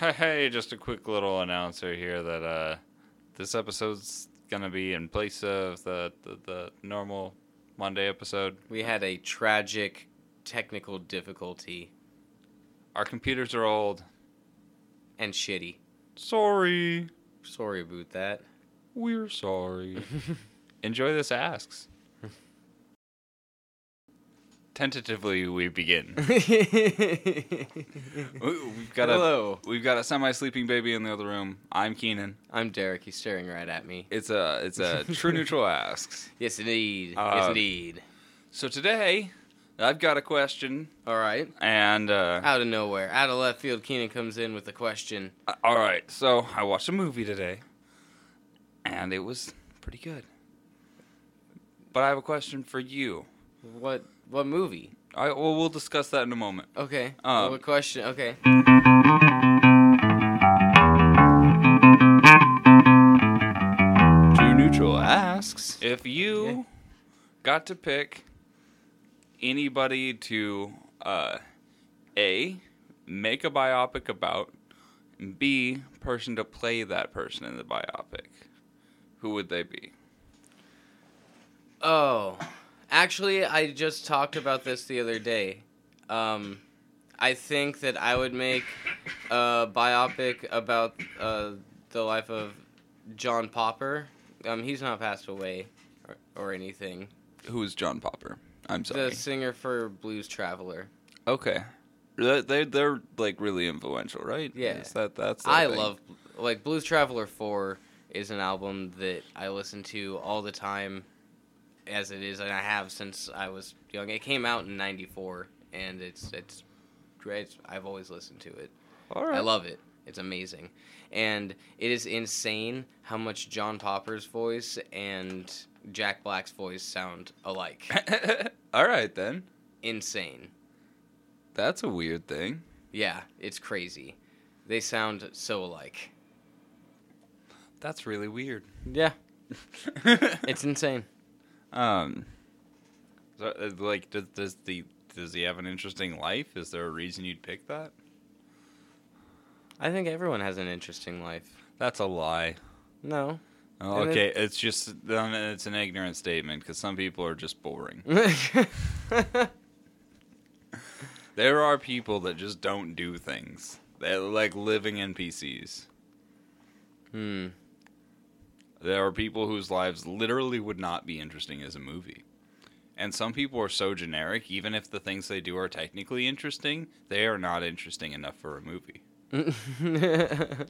Hey, just a quick little announcer here that uh, this episode's gonna be in place of the, the, the normal Monday episode. We had a tragic technical difficulty Our computers are old. and shitty. Sorry. Sorry about that. We're sorry. Enjoy this asks. Tentatively, we begin. We- We've got a we've got a semi-sleeping baby in the other room. I'm Keenan. I'm Derek. He's staring right at me. It's a it's a true neutral asks. Yes, indeed. Uh, yes, indeed. So today, I've got a question, All right. and uh, Out of nowhere, out of left field, Keenan comes in with a question. Uh, All right, so I watched a movie today, and it was pretty good. But I have a question for you. What what movie? I well, we'll discuss that in a moment. Okay. Um, what question? Okay. True Neutral asks if you Okay. got to pick anybody to uh, a make a biopic about, and b person to play that person in the biopic, who would they be? Oh, actually, I just talked about this the other day. Um, I think that I would make a biopic about uh, the life of John Popper. Um, he's not passed away or, or anything. Who is John Popper? I'm sorry. The singer for Blues Traveler. Okay. They they they're like really influential, right? Yeah. Is that that's I thing? love like Blues Traveler 4 is an album that I listen to all the time as it is and I have since I was young. It came out in 94 and it's it's great. I've always listened to it. All right. I love it. It's amazing. And it is insane how much John Popper's voice and Jack Black's voice sound alike. All right then. insane. That's a weird thing. Yeah, it's crazy. They sound so alike. That's really weird. Yeah, it's insane. Um. So, uh, like, does, does the does he have an interesting life? Is there a reason you'd pick that? I think everyone has an interesting life. That's a lie. No. Oh, And it- okay, it's just it's an ignorant statement because some people are just boring. There are people that just don't do things. They're like living NPCs. hmm. There are people whose lives literally would not be interesting as a movie. And some people are so generic, even if the things they do are technically interesting, they are not interesting enough for a movie.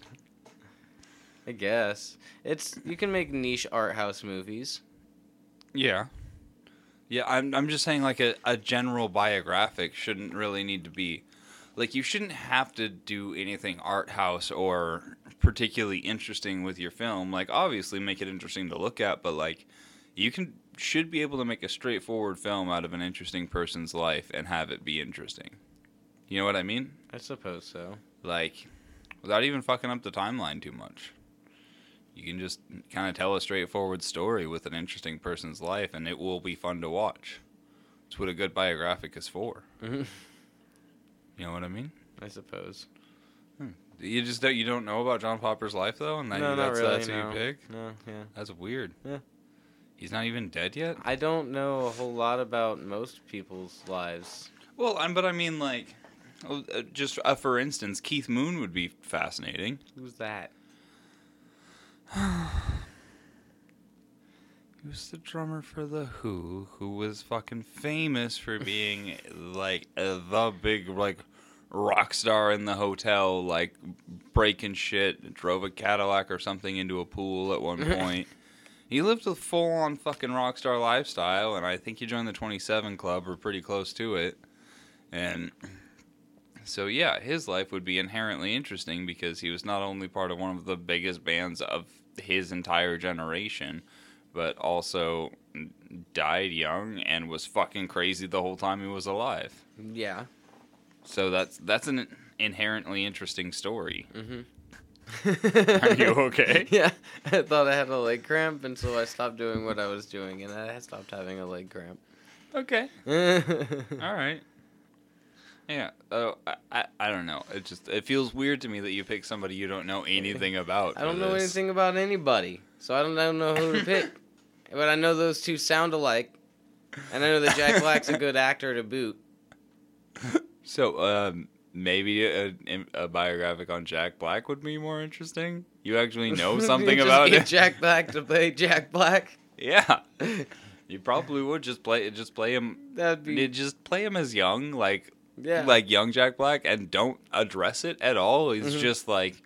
I guess it's you can make niche art house movies. Yeah. Yeah, I'm I'm just saying like a, a general biographic shouldn't really need to be like you shouldn't have to do anything art house or particularly interesting with your film. Like obviously make it interesting to look at, but like you can should be able to make a straightforward film out of an interesting person's life and have it be interesting. You know what I mean? I suppose so. Like without even fucking up the timeline too much. You can just kind of tell a straightforward story with an interesting person's life, and it will be fun to watch. It's what a good biographic is for. Mhm. You know what I mean? I suppose. You just don't, you don't know about John Popper's life though, and that, no, that's really. that's who no. you pick. No, yeah. That's weird. Yeah. He's not even dead yet. I don't know a whole lot about most people's lives. Well, I'm, but I mean, like, oh, uh, just uh, for instance, Keith Moon would be fascinating. Who's that? He was the drummer for The Who, who was fucking famous for being like uh, the big like rock star in the hotel, like breaking shit, drove a Cadillac or something into a pool at one point. he lived a full on fucking rock star lifestyle, and I think he joined the 27 Club or pretty close to it. And so, yeah, his life would be inherently interesting because he was not only part of one of the biggest bands of his entire generation, but also died young and was fucking crazy the whole time he was alive. Yeah. So that's that's an inherently interesting story. Mm-hmm. Are you okay? yeah. I thought I had a leg cramp, and so I stopped doing what I was doing, and I stopped having a leg cramp. Okay. All right. Yeah. Oh, I, I, I don't know. It just it feels weird to me that you pick somebody you don't know anything about. I don't know this. anything about anybody, so I don't, I don't know who to pick. but I know those two sound alike, and I know that Jack Black's a good actor to boot. So, um, maybe a, a biographic on Jack Black would be more interesting. You actually know something just about get it. Jack Black to play Jack Black. Yeah. You probably would just play just play him. That'd be Just play him as young, like yeah. like young Jack Black, and don't address it at all. He's Mhm. just like,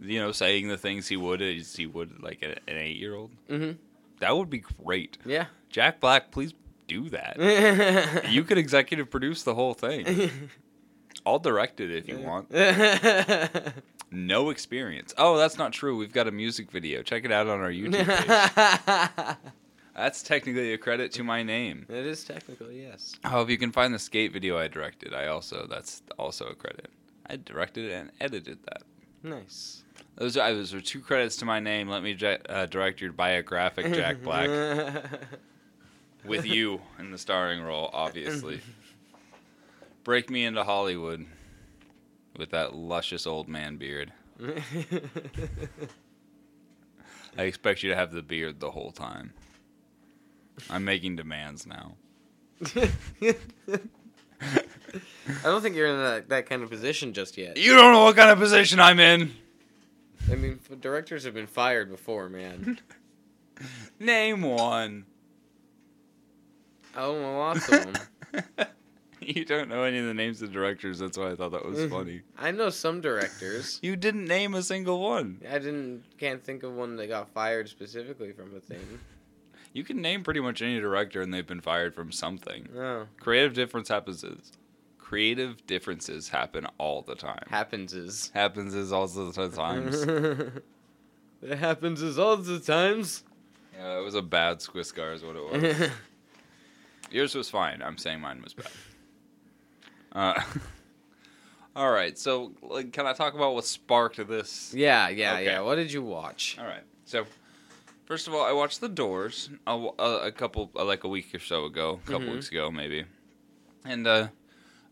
you know, saying the things he would as he would like an, an eight year old. hmm That would be great. Yeah. Jack Black, please do that. you could executive produce the whole thing. I'll direct it if you want. No experience. Oh, that's not true. We've got a music video. Check it out on our YouTube page. That's technically a credit to my name. it is technically, yes. Oh, if you can find the skate video I directed, I also that's also a credit. I directed and edited that. Nice. Those are those are two credits to my name. Let me uh, direct your biographic, Jack Black, with you in the starring role, obviously. Break me into Hollywood with that luscious old man beard. I expect you to have the beard the whole time. I'm making demands now. I don't think you're in that, that kind of position just yet. You don't know what kind of position I'm in. I mean, directors have been fired before, man. Name one. Oh, well, lots of them. you don't know any of the names of directors. That's why I thought that was mm-hmm. funny. I know some directors. You didn't name a single one. I didn't can't think of one that got fired specifically from a thing. You can name pretty much any director, and they've been fired from something. No, Creative difference happens. Creative differences happen all the time. happens is. happens is all the times. it happens is all the times. yeah, it was a bad Squiscar, is what it was. Yours was fine. I'm saying mine was bad. Uh, all right. So, like, can I talk about what sparked this? yeah, yeah, Okay. yeah. What did you watch? All right. So, first of all, I watched The Doors a, a, a couple, like a week or so ago, a couple Mhm. weeks ago maybe, and uh,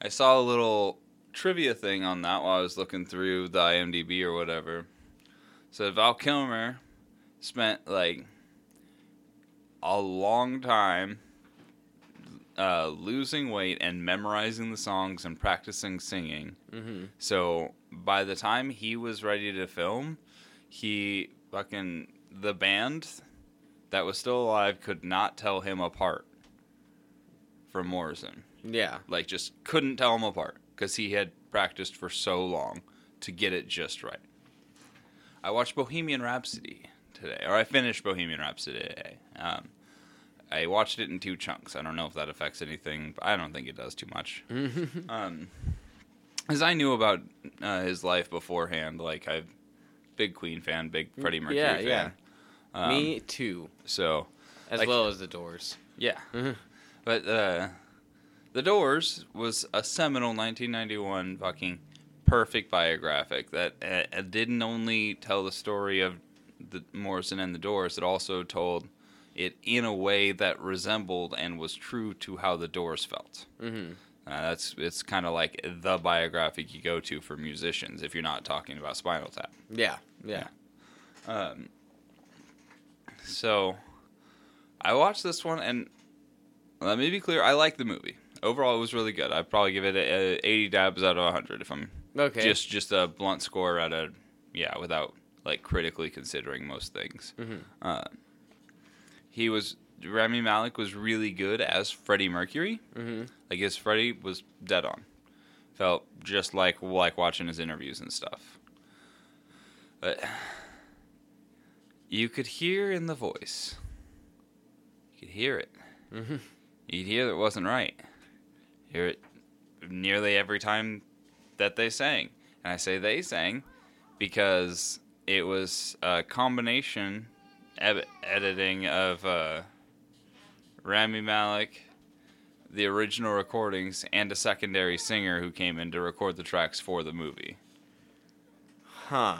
I saw a little trivia thing on that while I was looking through the IMDb or whatever. So Val Kilmer spent like a long time uh, losing weight and memorizing the songs and practicing singing. Mm-hmm. So by the time he was ready to film, he fucking the band that was still alive could not tell him apart from Morrison. Yeah. Like just couldn't tell them apart because he had practiced for so long to get it just right. I watched Bohemian Rhapsody today, or I finished Bohemian Rhapsody today. Um, I watched it in two chunks. I don't know if that affects anything, but I don't think it does too much. Um, as I knew about uh, his life beforehand, like I, big Queen fan, big Freddie Mercury Yeah, fan. yeah. Um, Me too, So as like- well as the Doors. yeah, Mhm. but uh, the Doors was a seminal 1991 fucking perfect biographic that uh, didn't only tell the story of the Morrison and the Doors, it also told it in a way that resembled and was true to how the Doors felt. Mm-hmm. Uh, that's it's kind of like the biographic you go to for musicians if you're not talking about Spinal Tap. Yeah, yeah. Um, so I watched this one, and let me be clear: I like the movie. Overall, it was really good. I'd probably give it a, a 80 dabs out of 100 if I'm Okay. just just a blunt score out of yeah, without like critically considering most things. Mhm. Uh, he was Rami Malek was really good as Freddie Mercury. Mm-hmm. Like his Freddie was dead on. Felt just like like watching his interviews and stuff. But you could hear in the voice. You could hear it. Mm-hmm. You'd hear that it wasn't right. Hear it nearly every time that they sang. And I say they sang because it was a combination ed- editing of uh, Rami Malek, the original recordings, and a secondary singer who came in to record the tracks for the movie. Huh.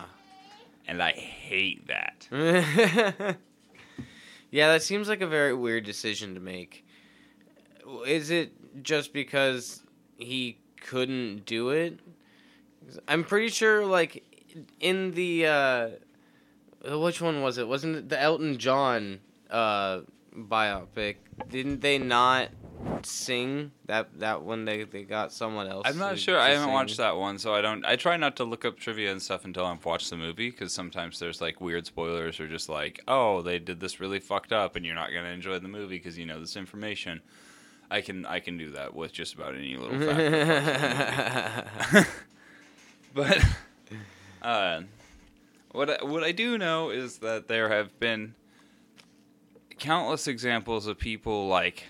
And I hate that. yeah, that seems like a very weird decision to make. Is it just because he couldn't do it. I'm pretty sure, like, in the uh, which one was it? Wasn't it the Elton John uh, biopic? Didn't they not sing that that when they they got someone else? I'm not to- sure. to I haven't sing? watched that one, so I don't. I try not to look up trivia and stuff until I've watched the movie because sometimes there's like weird spoilers or just like, oh, they did this really fucked up, and you're not gonna enjoy the movie because you know this information. I can I can do that with just about any little fact. that pops in the movie. but uh, what I, what I do know is that there have been countless examples of people like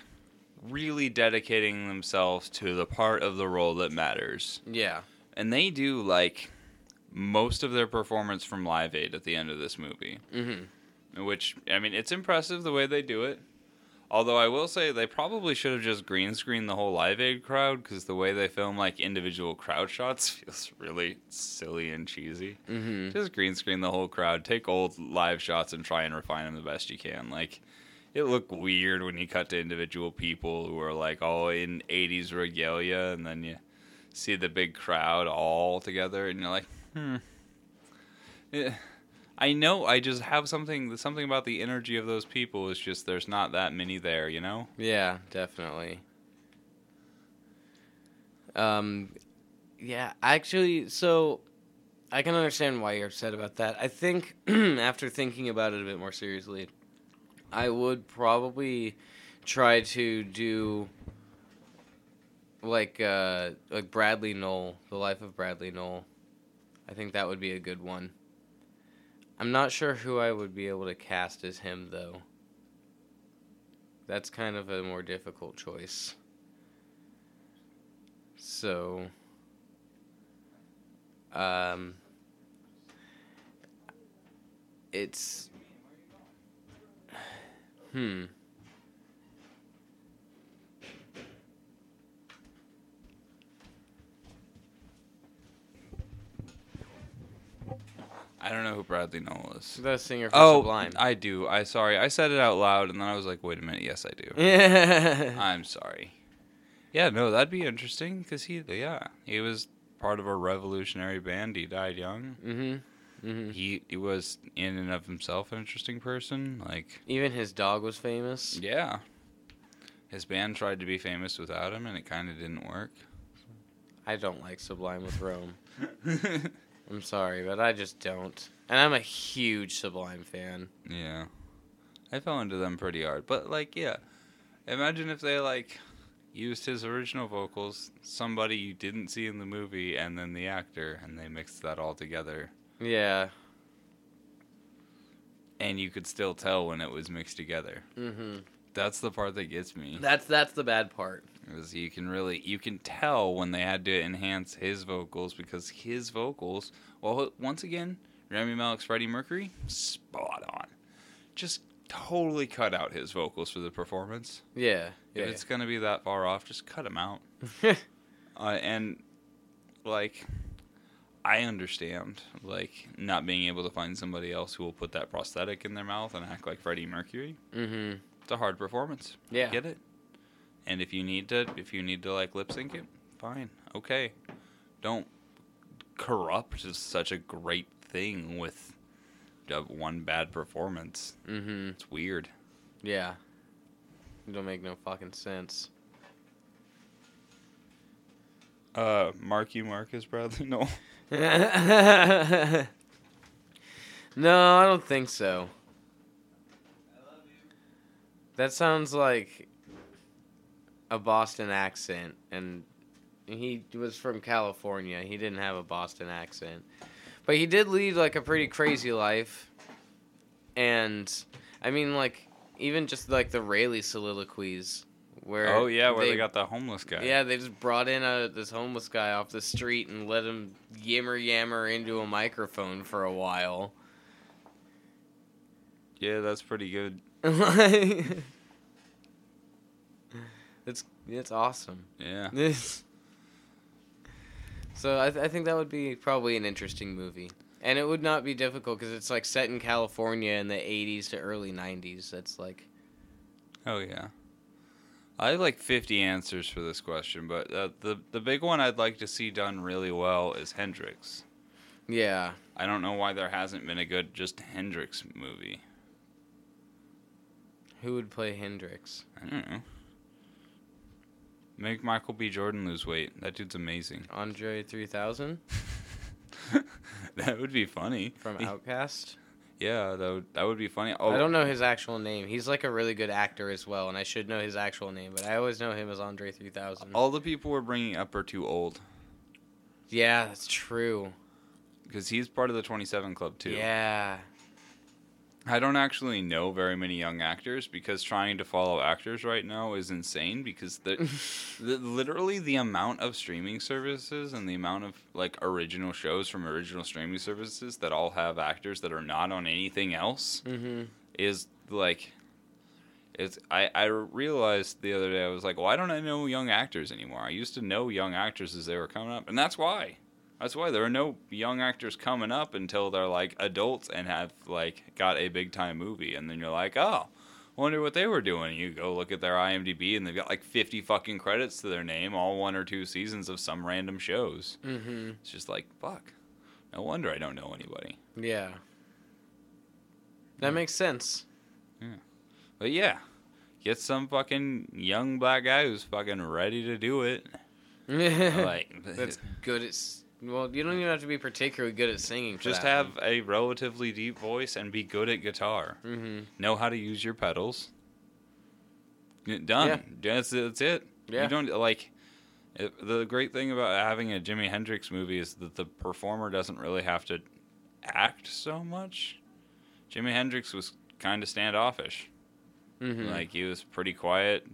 really dedicating themselves to the part of the role that matters. yeah. And they do like most of their performance from Live Aid at the end of this movie, Mm-hmm. which I mean, it's impressive the way they do it. Although I will say they probably should have just green screened the whole Live Aid crowd because the way they film like individual crowd shots feels really silly and cheesy. Mm-hmm. Just green screen the whole crowd, take old live shots and try and refine them the best you can. Like it looked weird when you cut to individual people who are like all in 80s regalia and then you see the big crowd all together and you're like, "Hmm. Yeah. I know I just have something something about the energy of those people is just there's not that many there, you know? Yeah, definitely. Um, yeah, actually, so I can understand why you're upset about that. I think after thinking about it a bit more seriously, I would probably try to do like uh like Bradley Nowell, the life of Bradley Nowell. I think that would be a good one. I'm not sure who I would be able to cast as him though. That's kind of a more difficult choice. So, um, it's, hmm. I don't know who Bradley Nowell is. The singer for Oh, Sublime. I do. I sorry. I said it out loud and then I was like, "Wait a minute. Yes, I do." I'm sorry. Yeah, no, that'd be interesting because he, yeah, he was part of a revolutionary band. He died young. mm-hmm. Mm-hmm. He he was in and of himself an interesting person. Like, Even his dog was famous. yeah, his band tried to be famous without him, and it kind of didn't work. I don't like Sublime with Rome. I'm sorry, but I just don't. And I'm a huge Sublime fan. yeah, I fell into them pretty hard. But like, yeah, imagine if they like used his original vocals, somebody you didn't see in the movie, and then the actor, and they mixed that all together. Yeah. and you could still tell when it was mixed together. Mm-hmm. That's the part that gets me. That's that's the bad part. Is you can really you can tell when they had to enhance his vocals because his vocals. Well, once again, Rami Malek's Freddie Mercury, spot on. Just totally cut out his vocals for the performance. Yeah. If Yeah. it's gonna be that far off, just cut them out. Uh, and like, I understand like not being able to find somebody else who will put that prosthetic in their mouth and act like Freddie Mercury. mm-hmm. It's a hard performance. Yeah. Get it? And if you need to if you need to like lip sync it, fine. Okay. Don't corrupt such a great thing with one bad performance. Mm-hmm. It's weird. Yeah. It don't make no fucking sense. Uh Marky Marcus Bradley no. no, I don't think so. That sounds like a Boston accent, and he was from California. He didn't have a Boston accent, but he did lead like a pretty crazy life. And I mean, like even just like the Raleigh soliloquies, where Oh yeah, where they, got the homeless guy. yeah, they just brought in a this homeless guy off the street and let him yammer yammer into a microphone for a while. Yeah, that's pretty good. it's it's awesome. Yeah. This. So I, th- I think that would be probably an interesting movie, and it would not be difficult because it's like set in California in the '80s to early '90s. That's like Oh yeah. I have like 50 answers for this question, but uh, the the big one I'd like to see done really well is Hendrix. Yeah. I don't know why there hasn't been a good just Hendrix movie. Who would play Hendrix? I don't know. Make Michael B. Jordan lose weight. That dude's amazing. Andre 3000 that would be funny. from OutKast? Yeah, that would that would be funny. Oh, I don't know his actual name. He's like a really good actor as well, and I should know his actual name, but I always know him as Andre 3000. all the people we're bringing up are too old Yeah, that's true. because he's part of the 27 Club too. Yeah. I don't actually know very many young actors because trying to follow actors right now is insane because the, the literally the amount of streaming services and the amount of like original shows from original streaming services that all have actors that are not on anything else mm-hmm. is like it's I, I realized the other day I was like, why don't I know young actors anymore? I used to know young actors as they were coming up, and that's why. That's why there are no young actors coming up until they're like adults and have like got a big time movie, and then you're like, oh, wonder what they were doing. You go look at their IMDb, and they've got like 50 fucking credits to their name, all one or two seasons of some random shows. Mm-hmm. It's just like fuck. No wonder I don't know anybody. Yeah. That makes sense. Yeah. But yeah, get some fucking young black guy who's fucking ready to do it. like, That's good at. Well, you don't even have to be particularly good at singing. For just have a relatively deep voice and be good at guitar. Mm-hmm. Know how to use your pedals. Done. That's, that's it. Yeah. You don't like. It, the great thing about having a Jimi Hendrix movie is that the performer doesn't really have to act so much. Jimi Hendrix was kind of standoffish. Mm-hmm. Like he was pretty quiet,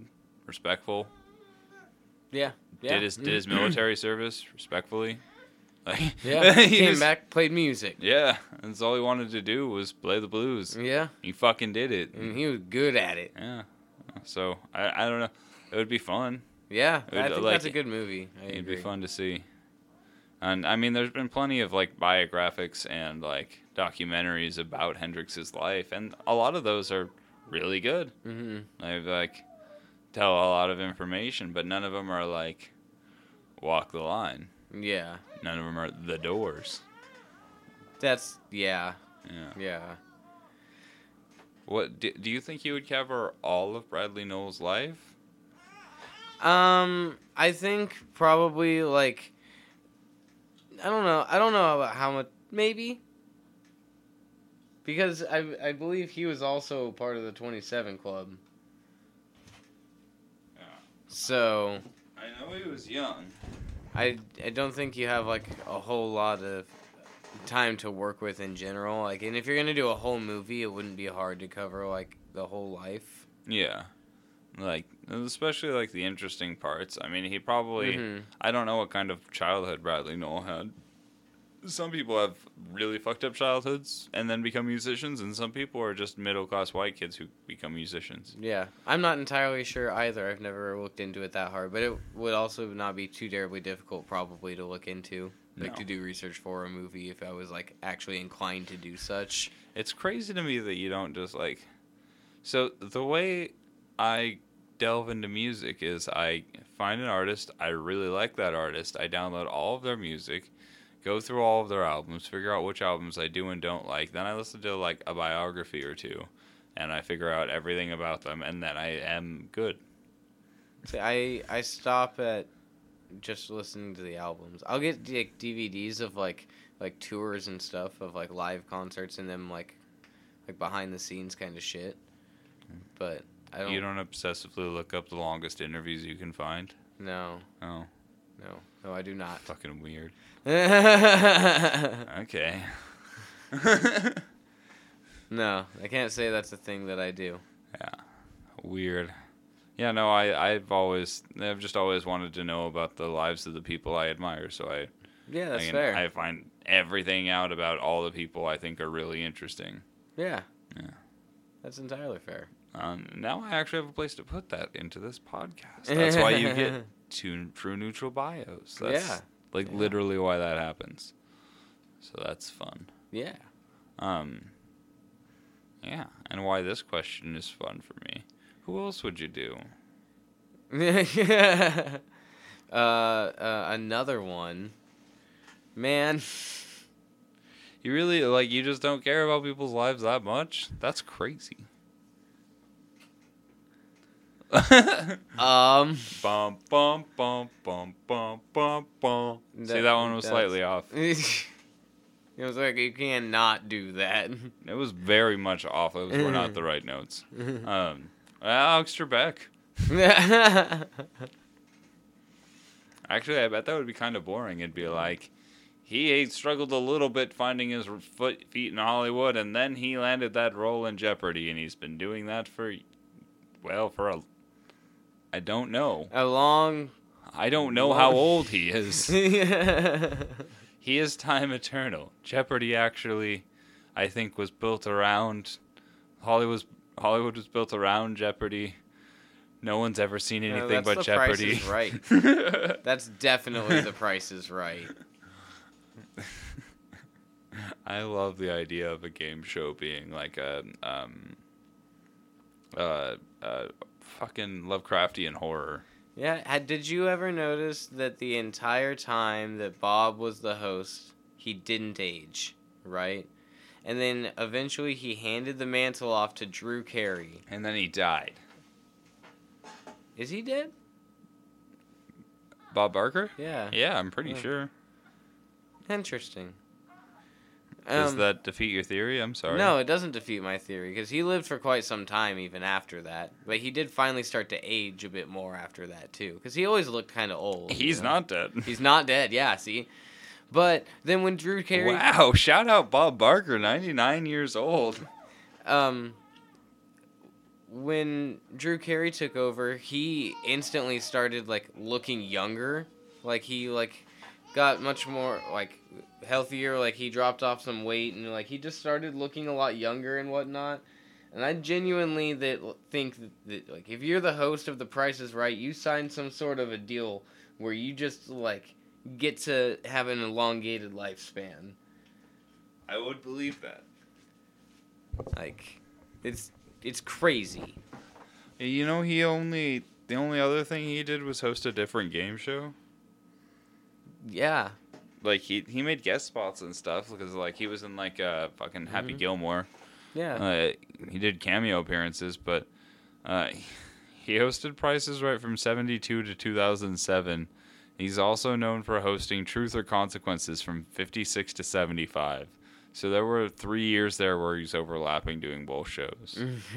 respectful. yeah. Yeah. Did his did his military service respectfully. Like, Yeah. he Came was- back, played music. Yeah, that's all he wanted to do was play the blues. Yeah. He fucking did it. And he was good at it. Yeah. So I I don't know. It would be fun. Yeah. Would, I think like, that's a good movie. I It'd agree. be fun to see. And I mean, there's been plenty of like biographics and like documentaries about Hendrix's life, and a lot of those are really good. Mm-hmm. They like tell a lot of information, but none of them are like walk the line. Yeah. None of them are the doors. That's yeah. Yeah. Yeah. What do, do you think he would cover all of Bradley Nowell's life? Um, I think probably like I don't know. I don't know about how much. Maybe because I I believe he was also part of the Twenty Seven Club. Yeah. So I know he was young. I I don't think you have like a whole lot of time to work with in general. Like, and if you're gonna do a whole movie, it wouldn't be hard to cover like the whole life. Yeah. Like especially like the interesting parts. I mean, he probably Mhm. I don't know what kind of childhood Bradley Nowell had. Some people have really fucked up childhoods and then become musicians, and some people are just middle class white kids who become musicians. Yeah, I'm not entirely sure either. I've never looked into it that hard, but it would also not be too terribly difficult, probably, to look into, like No. to do research for a movie if I was like actually inclined to do such. It's crazy to me that you don't just like. So the way I delve into music is I find an artist, I really like that artist, I download all of their music, go through all of their albums, figure out which albums I do and don't like, then I listen to like a biography or two, and I figure out everything about them, and then I am good. See, I I stop at just listening to the albums. I'll get like DVDs of like like tours and stuff of like live concerts and them like like behind the scenes kind of shit. But I don't. You don't obsessively look up the longest interviews you can find. No, Oh, no, no, I do not. fucking weird. no, I can't say that's a thing that I do. Yeah, weird. Yeah, no, I I've always I've just always wanted to know about the lives of the people I admire. So I Yeah, that's I, fair. I find everything out about all the people I think are really interesting. yeah. Yeah. That's entirely fair. Um, now I actually have a place to put that into this podcast. That's why you get two true neutral bios. That's Yeah. Like Yeah. literally why that happens. So that's fun. Yeah. Um. Yeah, and why this question is fun for me. Who else would you do? uh, uh, another one. Man, You really like you just don't care about people's lives that much? That's crazy. Um, bum bum bum bum bum bum bum. See That- that one was slightly off. it was like you can't not do that. It was very much off. Those were not the right notes. Um, Alex Trebek. Actually, I bet that would be kind of boring. It'd be like he struggled a little bit finding his foot feet in Hollywood, and then he landed that role in Jeopardy, and he's been doing that for, well, for a. I don't know. A long. I don't know how old he is. He is time eternal. Jeopardy actually, I think, was built around Hollywood. Hollywood was built around Jeopardy. No one's ever seen No, anything that's but the Jeopardy. Price is right. That's definitely the price is right. I love the idea of a game show being like a um, uh, uh, fucking Lovecraftian horror. Yeah, did you ever notice that the entire time that Bob was the host, he didn't age, right? And then eventually he handed the mantle off to Drew Carey. And then he died. Is he dead? Bob Barker? Yeah. Yeah, I'm pretty Yeah. sure. Interesting. Does Um, that defeat your theory? I'm sorry. No, it doesn't defeat my theory because he lived for quite some time even after that. But he did finally start to age a bit more after that too, because he always looked kind of old. you He's know? not dead. He's not dead. Yeah, see. But then when Drew Carey, Wow, shout out Bob Barker, 99 years old. um, when Drew Carey took over, he instantly started like looking younger. Like he like got much more like healthier. Like he dropped off some weight and like he just started looking a lot younger and whatnot. And I genuinely that think that, that like if you're the host of The Price is Right, you sign some sort of a deal where you just like get to have an elongated lifespan. I would believe that. Like it's it's crazy. You know, he only the only other thing he did was host a different game show. Yeah. Like he he made guest spots and stuff because like he was in like uh fucking Happy Mhm. Gilmore. Yeah. Uh, he did cameo appearances, but uh, he hosted Prices Right from '72 to 2007. He's also known for hosting Truth or Consequences from '56 to '75. So there were three years there where he's overlapping doing both shows.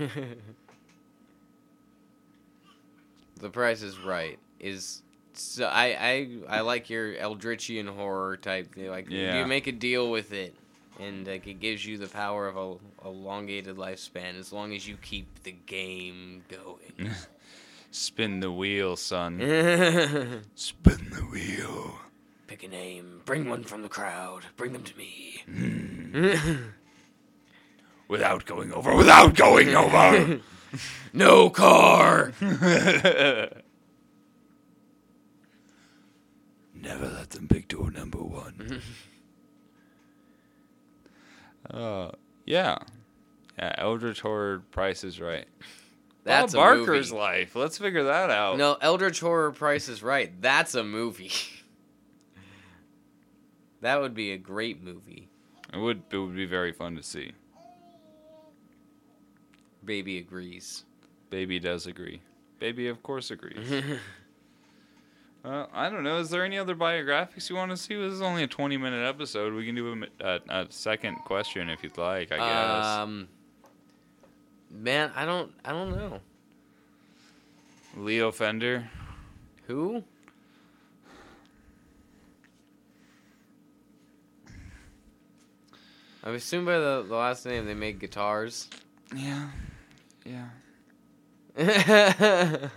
the Price is Right is so I I I like your Eldritchian horror type. thing. Like Yeah. you make a deal with it, and like it gives you the power of a elongated lifespan as long as you keep the game going. Spin the wheel, son. Spin the wheel. Pick a name. Bring one from the crowd. Bring them to me. Hmm. Without going over. Without going over. no car. Never let them pick door number one. uh, yeah. Yeah, Eldritch Horror Price is Right. That's Bob a Barker's movie. life. Let's figure that out. No, Eldritch Horror Price is Right. That's a movie. that would be a great movie. It would it would be very fun to see. Baby agrees. Baby does agree. Baby, of course, agrees. Well, I don't know. Is there any other biographics you want to see? This is only a 20 minute episode. We can do a, a, a second question if you'd like, I guess. Um, man, I don't, I don't know Leo Fender. who. I assume by the, the last name they made guitars. Yeah. Yeah.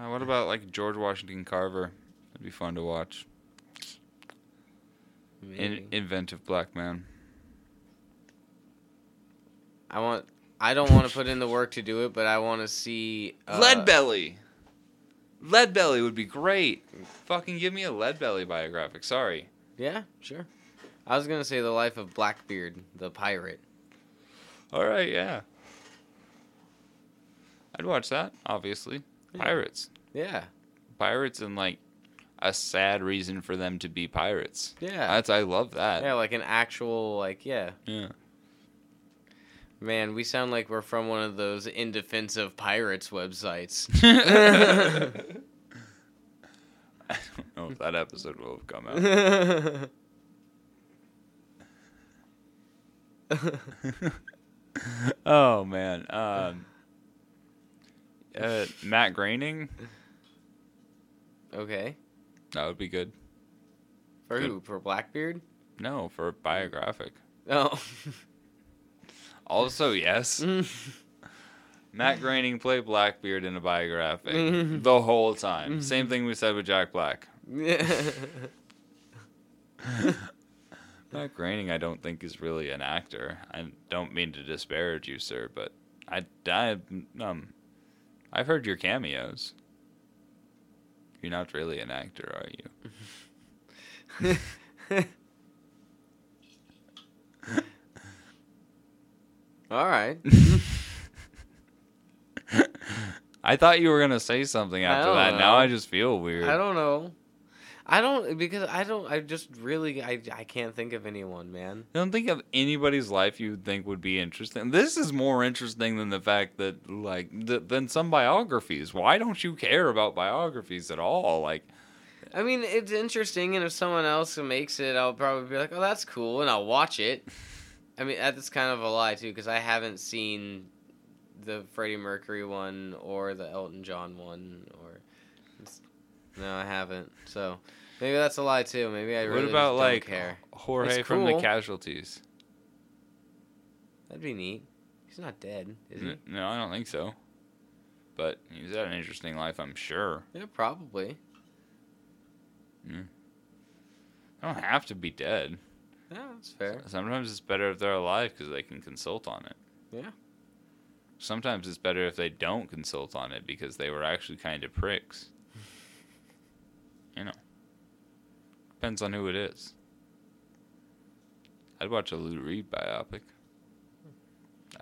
Maybe. Uh, what about like George Washington Carver? It'd be fun to watch. In, inventive black man. I want. I don't want to put in the work to do it, but I want to see. Uh, Lead Belly. Lead Belly would be great. Fucking give me a Lead Belly biographic. Sorry. Yeah, sure. I was gonna say the life of Blackbeard, the pirate. All right, yeah. I'd watch that, obviously. Pirates. Yeah. Pirates and like a sad reason for them to be pirates. Yeah. That's I love that. yeah, like an actual like yeah. Yeah. Man, we sound like we're from one of those in defense of pirates websites. I don't know if that episode will have come out. oh man. Um uh, Matt Groening, okay. that would be good. For Good. who? For Blackbeard? No, for biographic. Oh. Also, yes. Matt Groening played Blackbeard in a biographic the whole time. Same thing we said with Jack Black. Matt Groening, I don't think is really an actor. I don't mean to disparage you, sir, but I, I um, I've heard your cameos. You're not really an actor, are you? All right. I thought you were gonna say something after that. Now. I just feel weird. I don't know. I don't because I don't. I just really I I can't think of anyone, man. I don't think of anybody's life you would think would be interesting. This is more interesting than the fact that, like, th- than some biographies. Why don't you care about biographies at all? Like, I mean, it's interesting, and if someone else makes it, I'll probably be like, "Oh, that's cool," and I'll watch it. I mean, that's kind of a lie too, because I haven't seen the Freddie Mercury one or the Elton John one, or no, I haven't. So maybe that's a lie too. Maybe I really what about just like don't care. Jorge from the. Casualties? That'd be neat. He's not dead, is he? No, I don't think so. But he's had an interesting life, I'm sure. Yeah, probably. Hmm. They don't have to be dead. Yeah, that's fair. Sometimes it's better if they're alive because they can consult on it. Yeah. Sometimes it's better if they don't consult on it because they were actually kind of pricks. You know. Depends on who it is. I'd watch a Lou Reed biopic.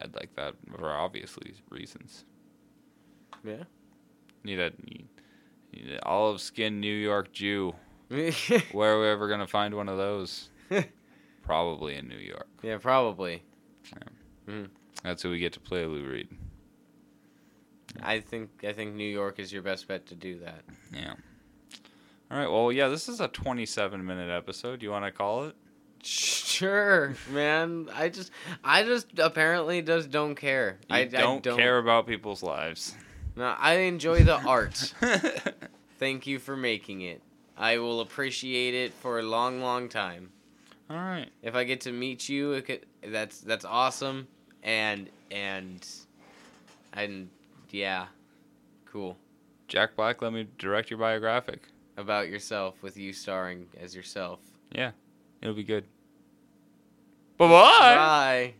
I'd like that for obviously reasons. Yeah. Need a need, need an olive skinned New York Jew. Where are we ever gonna find one of those? Probably in New York. yeah, probably. Mm-hmm. That's who we get to play Lou Reed. I think I think New York is your best bet to do that. Yeah. All right. Well, yeah. This is a 27 minute episode. You want to call it? Sure, man. I just I just apparently just don't care. You I don't, I don't care about people's lives. No, I enjoy the art. Thank you for making it. I will appreciate it for a long, long time. All right. If I get to meet you, it could, that's that's awesome. And and and yeah, cool. Jack Black, let me direct your biographic. About yourself with you starring as yourself. Yeah. It'll be good. Bye bye. Bye.